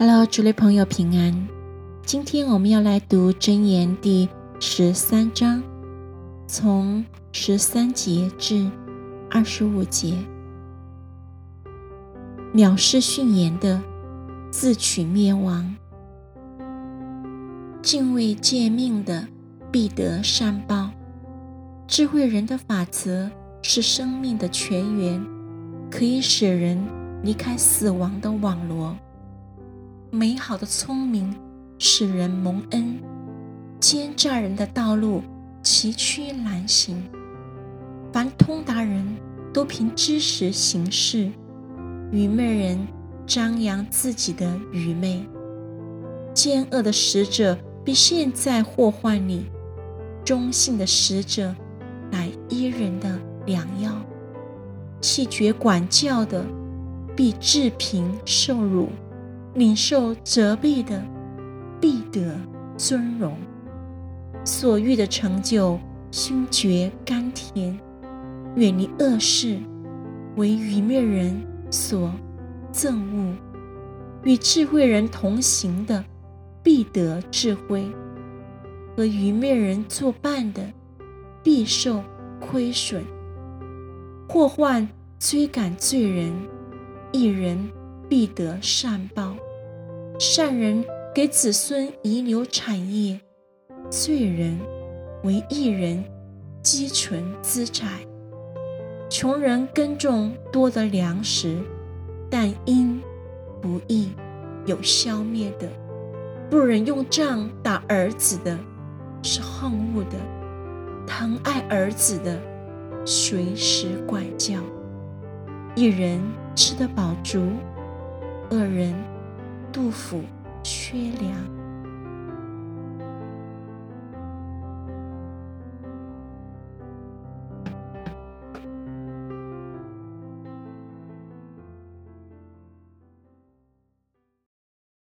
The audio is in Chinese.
Hello，主类朋友平安。今天我们要来读箴言第十三章，从十三节至二十五节。藐视训言的，自取灭亡；敬畏诫命的，必得善报。智慧人的法则是生命的泉源，可以使人离开死亡的网罗。美好的聪明使人蒙恩，奸诈人的道路崎岖难行。凡通达人都凭知识行事，愚昧人张扬自己的愚昧。奸恶的使者必陷在祸患里，忠信的使者乃医人的良药。弃绝管教的必致贫受辱。领受责备的，必得尊荣；所欲的成就，心觉甘甜；远离恶事，为愚昧人所憎恶；与智慧人同行的，必得智慧；和愚昧人作伴的，必受亏损。祸患追赶罪人，一人必得善报。善人给子孙遗留产业，罪人为一人积存资产。穷人耕种多得粮食，但因不义有消灭的。不忍用杖打儿子的，是恨恶的；疼爱儿子的，随时管教。一人吃得饱足，二人。杜甫，缺粮。